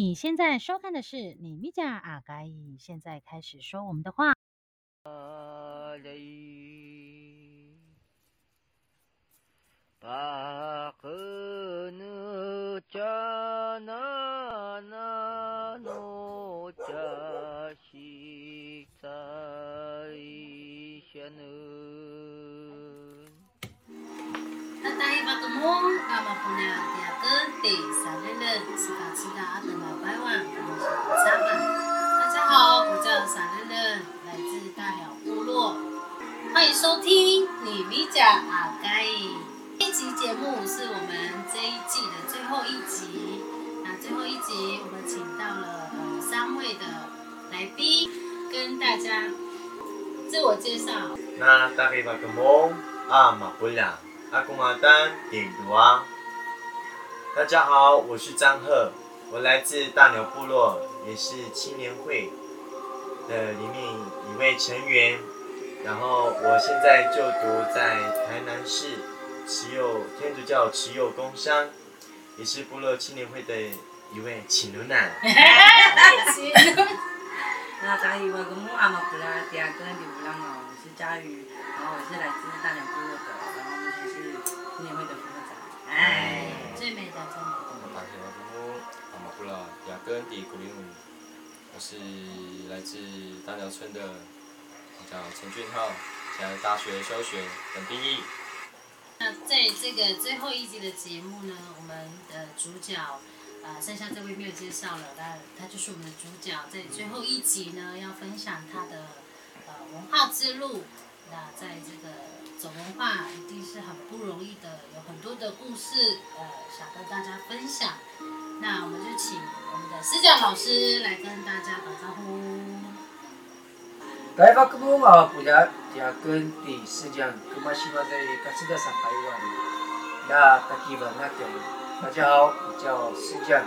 你现在收看的是《你米家阿盖伊》，现在开始说我们的话。自我介绍。那大家好，我阿马布良阿公阿丹点读啊。大家好，我是张赫。我来自大牛部落，也是青年会的里面一位成员。然后我现在就读在台南市慈幼天主教慈幼工商，也是部落青年会的一位青牛奶。那大家好，我阿妈布拉第二个女布拉哦，我是佳宇，然后我是来自大牛部落的，然后目前是青年会的副会长。哎，最美的最美。不了，雅根迪古林，我是来自大寮村的，我叫陈俊浩，现在大学休学等兵役。那在这个最后一集的节目呢，我们的主角，呃，剩下这位没有介绍了，但他就是我们的主角，在最后一集呢，要分享他的文化之路。那在这个走文化一定是很不容易的，有很多的故事，呃，想跟大家分享。那我们就请我们的施教老师来跟大家打招呼。大家好，我阿布雅雅根蒂施教，格玛西马在卡斯特上台湾。那大家，好，我叫施教，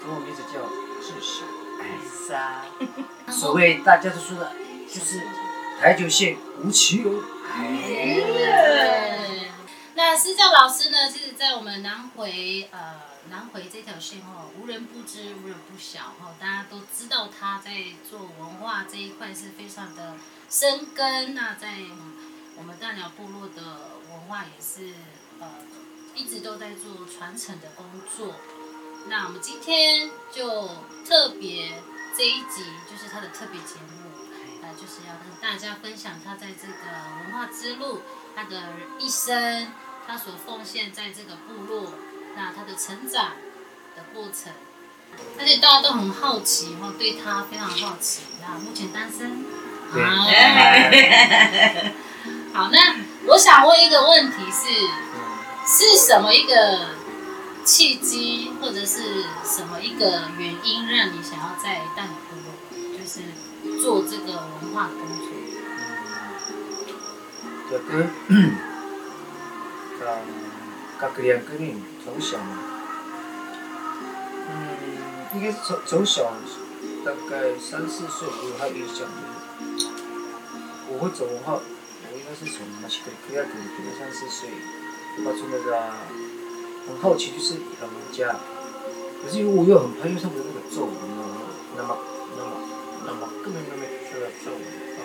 中文名字叫志祥。哎啥？所谓大家都说的，就是台九线吴奇隆。那施教老师呢？其实，在我们南回呃。南回这条线哦，无人不知，无人不晓哈，大家都知道他在做文化这一块是非常的深根。那在我们大鸟部落的文化也是呃一直都在做传承的工作。那我们今天就特别这一集就是他的特别节目，那就是要跟大家分享他在这个文化之路，他的一生，他所奉献在这个部落。那他的成长的过程，而且大家都很好奇哈，对他非常好奇。那目前单身，好，好，那我想问一个问题是，是什么一个契机，或者是什么一个原因，让你想要在大鸟部落，就是做这个文化工作？这个，嗯，刚刚两个人。从小嘛，嗯，应该是从从小，大概三四岁我还有印象，我会走文化，我应该是从马西克克亚克，大概三四岁，发出那个很好奇，就是老人家，可是因为我又很怕，因为他们那个咒语，那么那么那么根本就没说到咒语啊，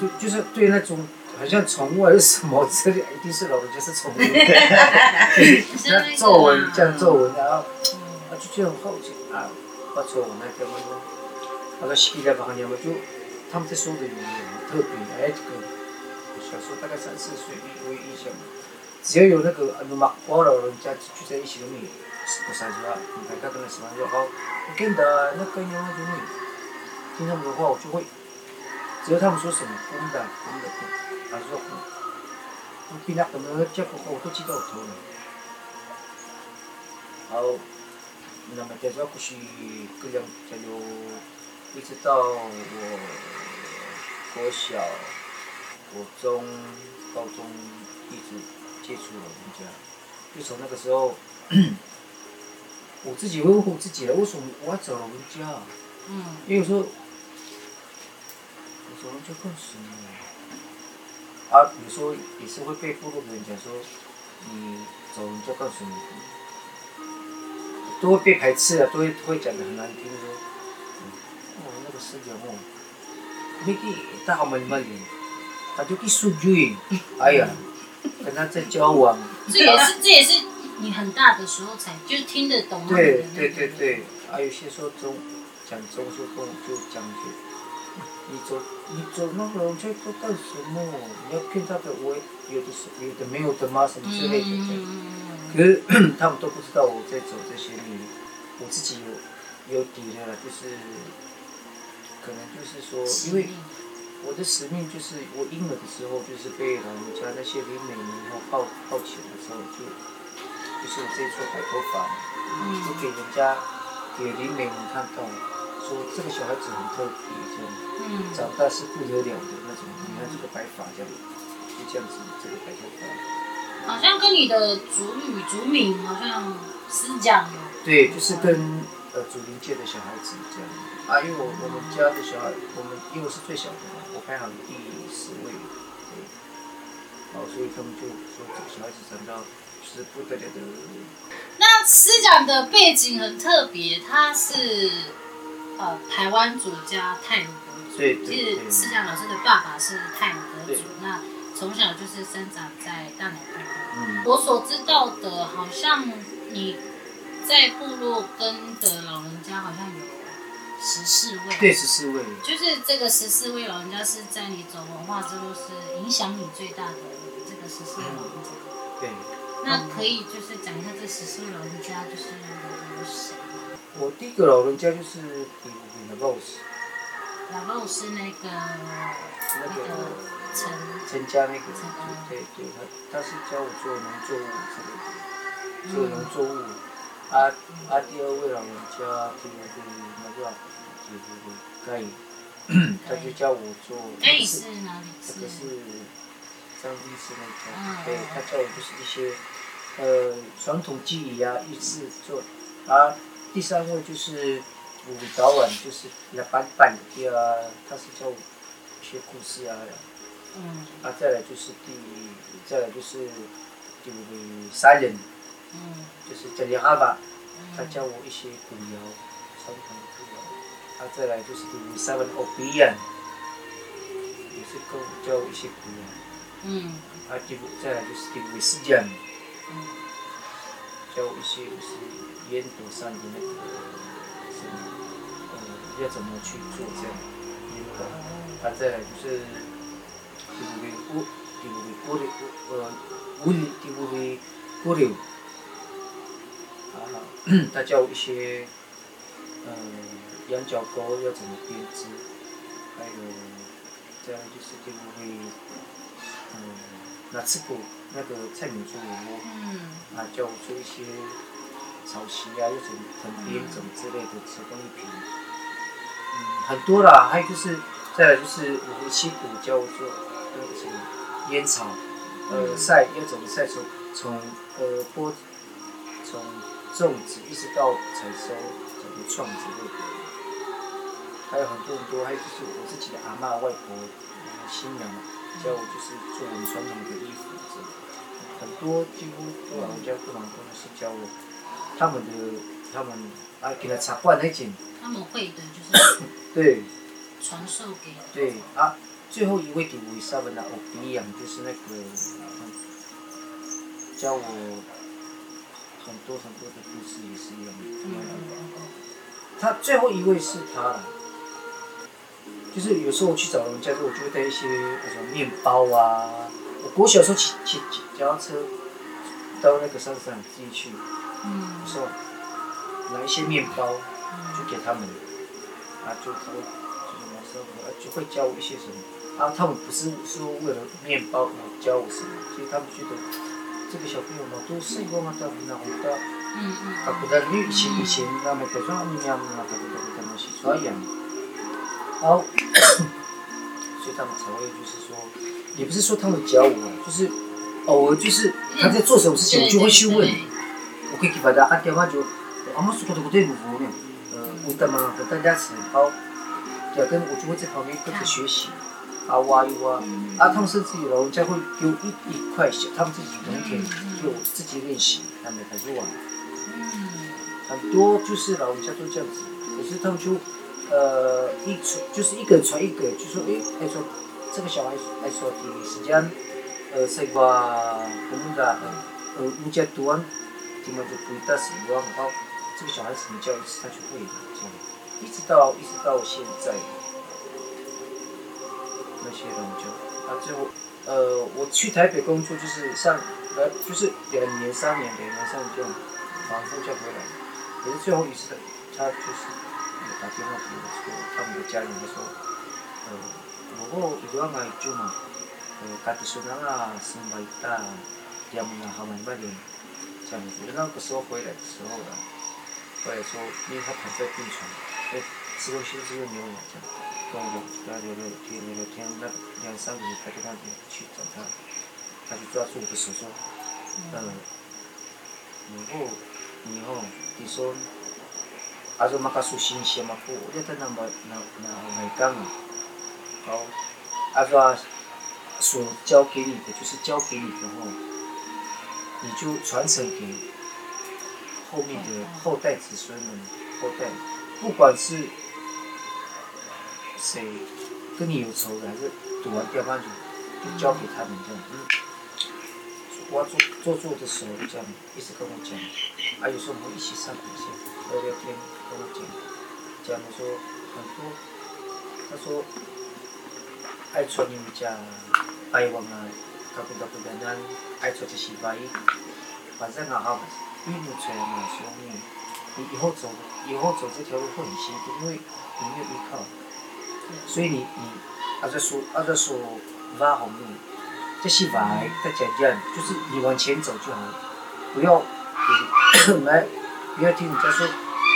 就就是对那种。好像宠物还是什么，这里一定是老人家是宠物，那皱纹这样皱纹，然后他就这样好奇啊，把皱纹那个嘛，把它洗了，把它念嘛，就他们在说的语言特别，哎，这个小时候大概三四岁，我有印象，只要有那个那么老老人家聚在一起的那，我三十啊，大家跟他说说好，跟到那跟牛就那，听他们的话我就会，只要他们说什么，公的公的还是说：“我比那个么结果我都记得头呢。好，那么接着过去这样，加油，一直到我国小、国中、高中一直接触老人家，就从那个时候，我自己问问我自己了，为什么我要找老人家？嗯，因为说，我找人家干什么？”啊，比如说也是会被部落的人讲说，你走人就告诉你，都会被排斥啊，都会都会讲的很难听说，哦那个师长哦，你去大好门门里，他就去输嘴，哎呀，跟他在交往。这也是这也是你很大的时候才就听得懂。对对对对，还有些说中讲中说中就讲句，你走你走那个这个干什么？你要骗他的我有的是有的没有的吗？什么之类的。嗯可是他们都不知道我在走这些路，我自己有有底的，就是可能就是说，因为我的使命就是我婴儿的时候就是被老人家那些林美然后抱抱起来的时候就就是我这一撮白头发，就给人家给林美们看到，说这个小孩子很特别，这样，长大是不得了的那种，你看这个白发这样，就这样子这个白头发。好像跟你的族语族名好像是讲的。对，就是跟呃祖灵界的小孩子这样。啊，因为我我们家的小孩，我们因为我是最小的嘛，我排行第十位，对。然后所以他们就说这个小孩子长大是不得了的。那师长的背景很特别，他是呃台湾族加泰鲁阁族。对对对。其实思想老师的爸爸是泰鲁阁族，那。从小就是生长在大鸟部落。嗯，我所知道的，好像你在部落跟的老人家好像有十四位。对，十四位。就是这个十四位老人家是在你走文化之路是影响你最大的这个十四位老人家。嗯、对。那可以就是讲一下这十四位老人家就是有谁？我第一个老人家就是你你的 Rose。老 Rose 那个那个。陈陈家那个，对对，他他是教我做农作物之类的，做农作物。啊啊，第二位老人家就是那个，就是盖，他就教我做。盖是哪里？这个是张医师那个，对，他教我就是一些呃传统技艺啊，一次做。啊，第三位就是我早晚就是来板板的啊，他是教我一些故事啊。嗯，啊，再来就是第，再来就是第三人，嗯，就是这里阿爸，他教我一些古谣，传统的古谣。啊，再来就是第三位欧比安，也是跟我教我一些古谣。嗯。啊，第五，再来就是第五世讲，嗯，教一些就是烟斗上的那个什么，呃，要怎么去做这样烟斗。啊，再来就是。第五位五，第五位五六，呃，五六，第五位五六，啊，他教一些，嗯，羊角钩要怎么编织，还有，再来就是第五位，嗯，那吃过那个蔡敏珠，嗯，啊，教我做一些草席啊，又怎么怎么编，怎么之类的手工艺品，嗯，很多啦，还有就是，再来就是五湖七股教我做。什么烟草，呃，晒要怎么晒？从从呃播，从种植一直到采收，怎么创之类的，还有很多很多，还有就是我自己的阿妈、外婆、新娘教我就是做我们传统的衣服，这很多几乎都老人家不忙工作室教我，他们的他们啊给他插罐那件，他们会的就是 对，传授给对。啊。最后一位第五位上面的欧比扬，就是那个、嗯、教我很多很多的故事，也是一样的。他最后一位是他，就是有时候我去找人家，我就会带一些那种面包啊。我我小时候骑骑骑脚踏车到那个山上自己去，嗯，有时候拿一些面包就给他们，啊，就他会就是那时候就会教我一些什么。啊，他们不是说为了面包来教我什么，所以他们觉得这个小朋友嘛，都是一个嘛，都很好的。嗯嗯。他不但以前以前他们在装米呀嘛，他们都在那洗刷牙。好，所以他们才会就是说，也不是说他们教我，就是偶尔就是他在做什么事情，我就会去问。我可以给他打电话就，阿妈说的不对不对，呃，我的嘛和大家吃好，要跟我就会在旁边跟着学习。啊挖一挖，啊，他们甚至有老人家会丢一一块小，他们自己农田，就自己练习，他们开始玩。很多就是老人家都这样子，可是他们就呃一传就是一个传一个，就说哎哎说这个小孩哎说的时间呃在话我们的呃人家读完，他们就不会打死我，然后这个小孩子你教一次他就会了，这样一直到一直到现在，那些人就啊最后呃我去台北工作就是上呃就是两年三年两年三年这样反复就回来。可是最后一次，他就是打电话给我说，他们的家人他说，呃，如果一两个月就嘛，呃，家己孙仔啊生歹大，点啊好慢慢点，这样子。那个时候回来的时候呢，回来说，因为他躺在病床，哎，吃东西吃个牛奶这样，跟我，跟他聊聊天聊聊天，那两三个月他就那边去找他，他就抓住我的手说，呃，如果以后。你说，阿说马卡苏新鲜嘛？不，我在那么那那那干嘛？好，他说所教给你的就是教给你的话，你就传承给后面的后代子孙们，后代，不管是谁跟你有仇的，还是赌完掉班就就交给他们这样。嗯我做做做的时候，这样一直跟我讲，还、啊、有时候我们一起上火线聊聊天，跟我讲，讲说很多，他说爱传你们家爱往啊，他不得不的咱爱传就是白，反正啊好，一路传嘛兄弟，你以后走以后走这条路会很辛苦，因为你没有依靠，所以你你阿在说阿在说拉红路。这些话在讲讲，就是你往前走就好，不要，来，不要听人家说，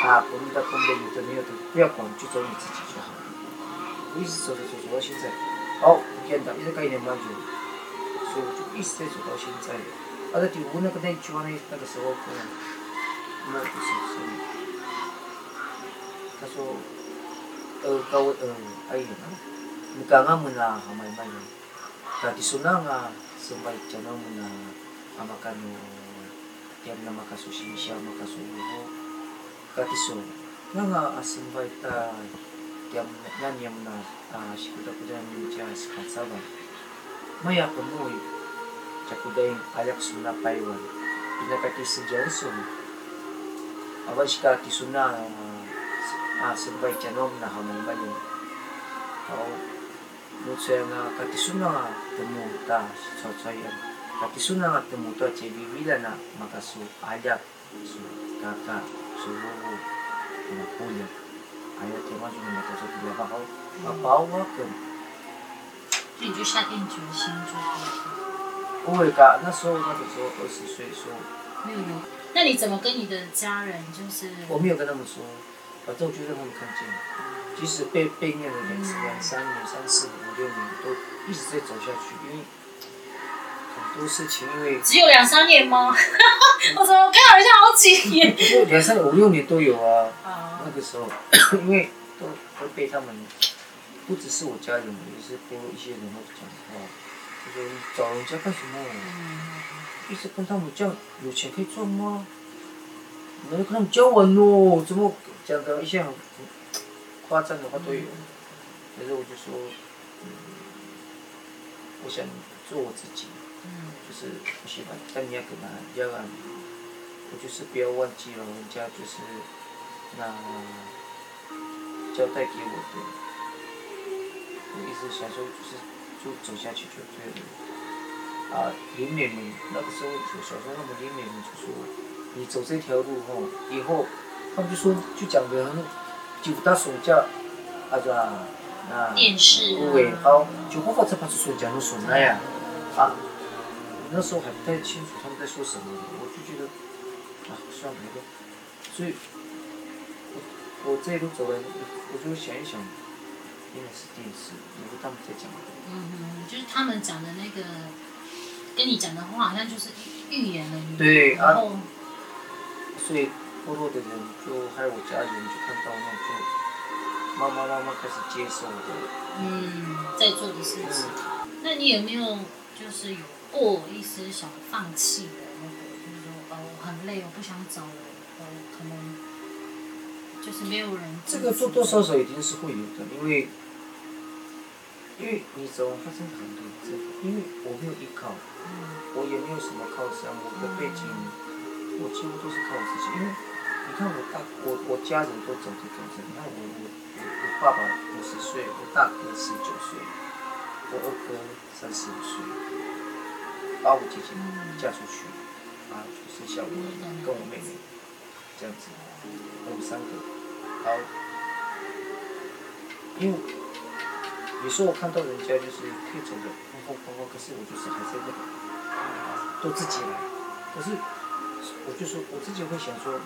啊，我们的功德有的没有的，不要管，就做你自己就好。我一直走走走走到现在，好，见到一直改一点半就，所以我就一直在走到现在。啊，在第五那个那句话那那个时候，嗯，那不是是，他说，呃，高呃，哎呀，你刚刚问啊，好 Kati gratisun nga asin baita yam nan yam na shikuta kuda yam jia skan saba maya kumui chakuda ayak suna paiwan pinakaki si jansun awa shika kisuna asin baita nom na hamon bayo kau nutsa yam na katisuna nga temu ta kati suna nga temu ta chebibila na makasu ayak su kakak bubu na kuya. Ayo tema juga makasu kuya bakau bakau wakan. 所以你就下定决心做不会噶，那时候那个时候二十岁时候。没有有。那你怎么跟你的家人就是？我没有跟他们说，反正我就让他们看见。即使被被念了两两三年、三四年、五六年，都一直在走下去，因为多事情，因为只有两三年吗？我怎么看好像好几年？不是两三年、五六年都有啊。那个时候，因为都会被他们，不只是我家人，也是被一些人会讲话，就说你找人家干什么？一直跟他们讲，有钱可以赚吗？没有跟他们交往喽，怎么讲的一些很。夸张的话都有，可是我就说，嗯，我想做我自己，就是不喜欢但你要跟他要让，我就是不要忘记了人家就是那交代给我的，我一直想说就是就走下去就对了。啊，林美美那个时候就小时候那么林美美就说，你走这条路哈，以后他们就说就讲的很。就他暑假，啊是啊，啊，电视，对，好，就我发这把是说讲的说那呀？啊，那时候还不太清楚他们在说什么，我就觉得，啊，算了，那个，所以，我我这一路走来，我就想一想，应该是电视，因为他们在讲的。嗯嗯，就是他们讲的那个，跟你讲的话好像就是预言了你。对啊。所以。部落的人就还有我家人就看到那就慢慢慢慢开始接受的。嗯，在做的事情。嗯、那你有没有就是有过一丝想放弃的那个，就是说哦，我很累，我不想走了，我可能就是没有人。这个多多少少一定是会有的，因为因为你走发生很多这个，因为我没有依靠，嗯、我也没有什么靠山，我的背景、嗯、我几乎都是靠我自己。因为你看我大我我家人都走着走着，你看我我我爸爸五十岁，我大哥十九岁，我二哥三十五岁。把我姐姐嫁出去，啊，就剩下我跟我妹妹，这样子，我们三个，然后，因为有时候我看到人家就是可以走的风风光光，可是我就是还在那个，都自己来，可是我就说我自己会想说，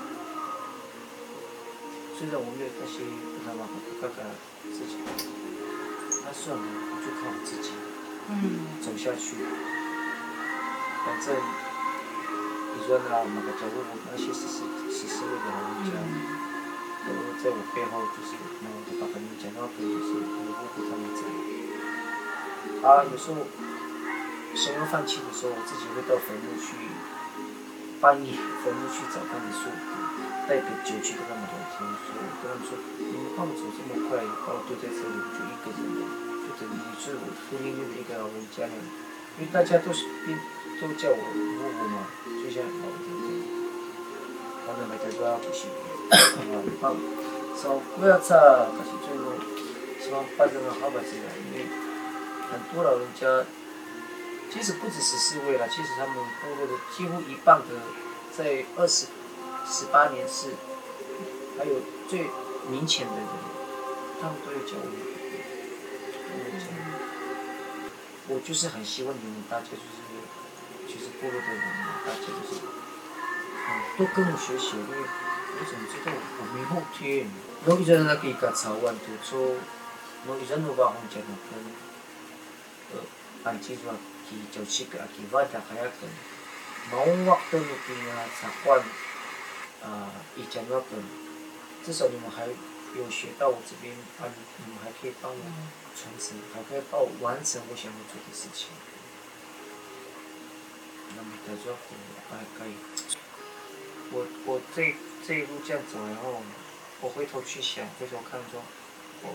虽然我没有那些爸爸妈妈哥哥自己，那算了，我就靠我自己，嗯，走下去。反正，你说那我们的教我那些十四十四位的老人家，都在我背后，就是那我就把他们讲到可以是我护护他们在。啊，有时候想要放弃的时候，我自己会到坟墓去，半夜坟墓去找他们说，带点酒去跟他们聊天，说跟他们说，你们把我走这么快，把我丢在这里，就一个人，就等于是我孤零零的一个老人家呢，因为大家都是病。都叫我姑姑嘛，就像老人家，反正每天都要补习，啊，放，少不要差，可是最后希望办这个好日子来，因为很多老人家，其实不止十四位了，其实他们部落的几乎一半的，在二十、十八年是，还有最明显的人，他们都有教我，我就是很希望你们大家就是。其实部落的人嘛，大家都是，嗯，都跟我学习，因为我怎么知道我没后天？我以前那个个草原土著，我以前我把红家那跟，呃，按计算去九七个，去外头还要跟，毛瓦的那边啊，茶馆，啊，以前那个，至少你们还有学到我这边，啊，你们还可以帮我传承，还可以帮我完成我想要做的事情。那么在这还可以，我我这这一路这样走，然后我回头去想，回头看说，我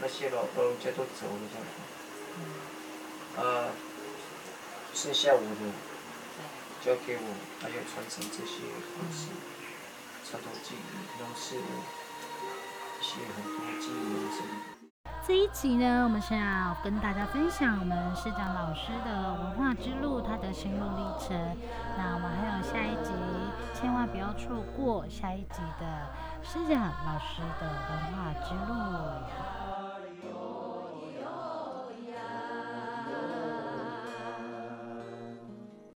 那些老老人家都走了这样，呃，剩下我的交给我，还要传承这些东西，传统技艺，农事的一些很多技艺什么的。这一集呢，我们是要跟大家分享我们师长老师的文化之路，他的心路历程。那我们还有下一集，千万不要错过下一集的师长老师的文化之路。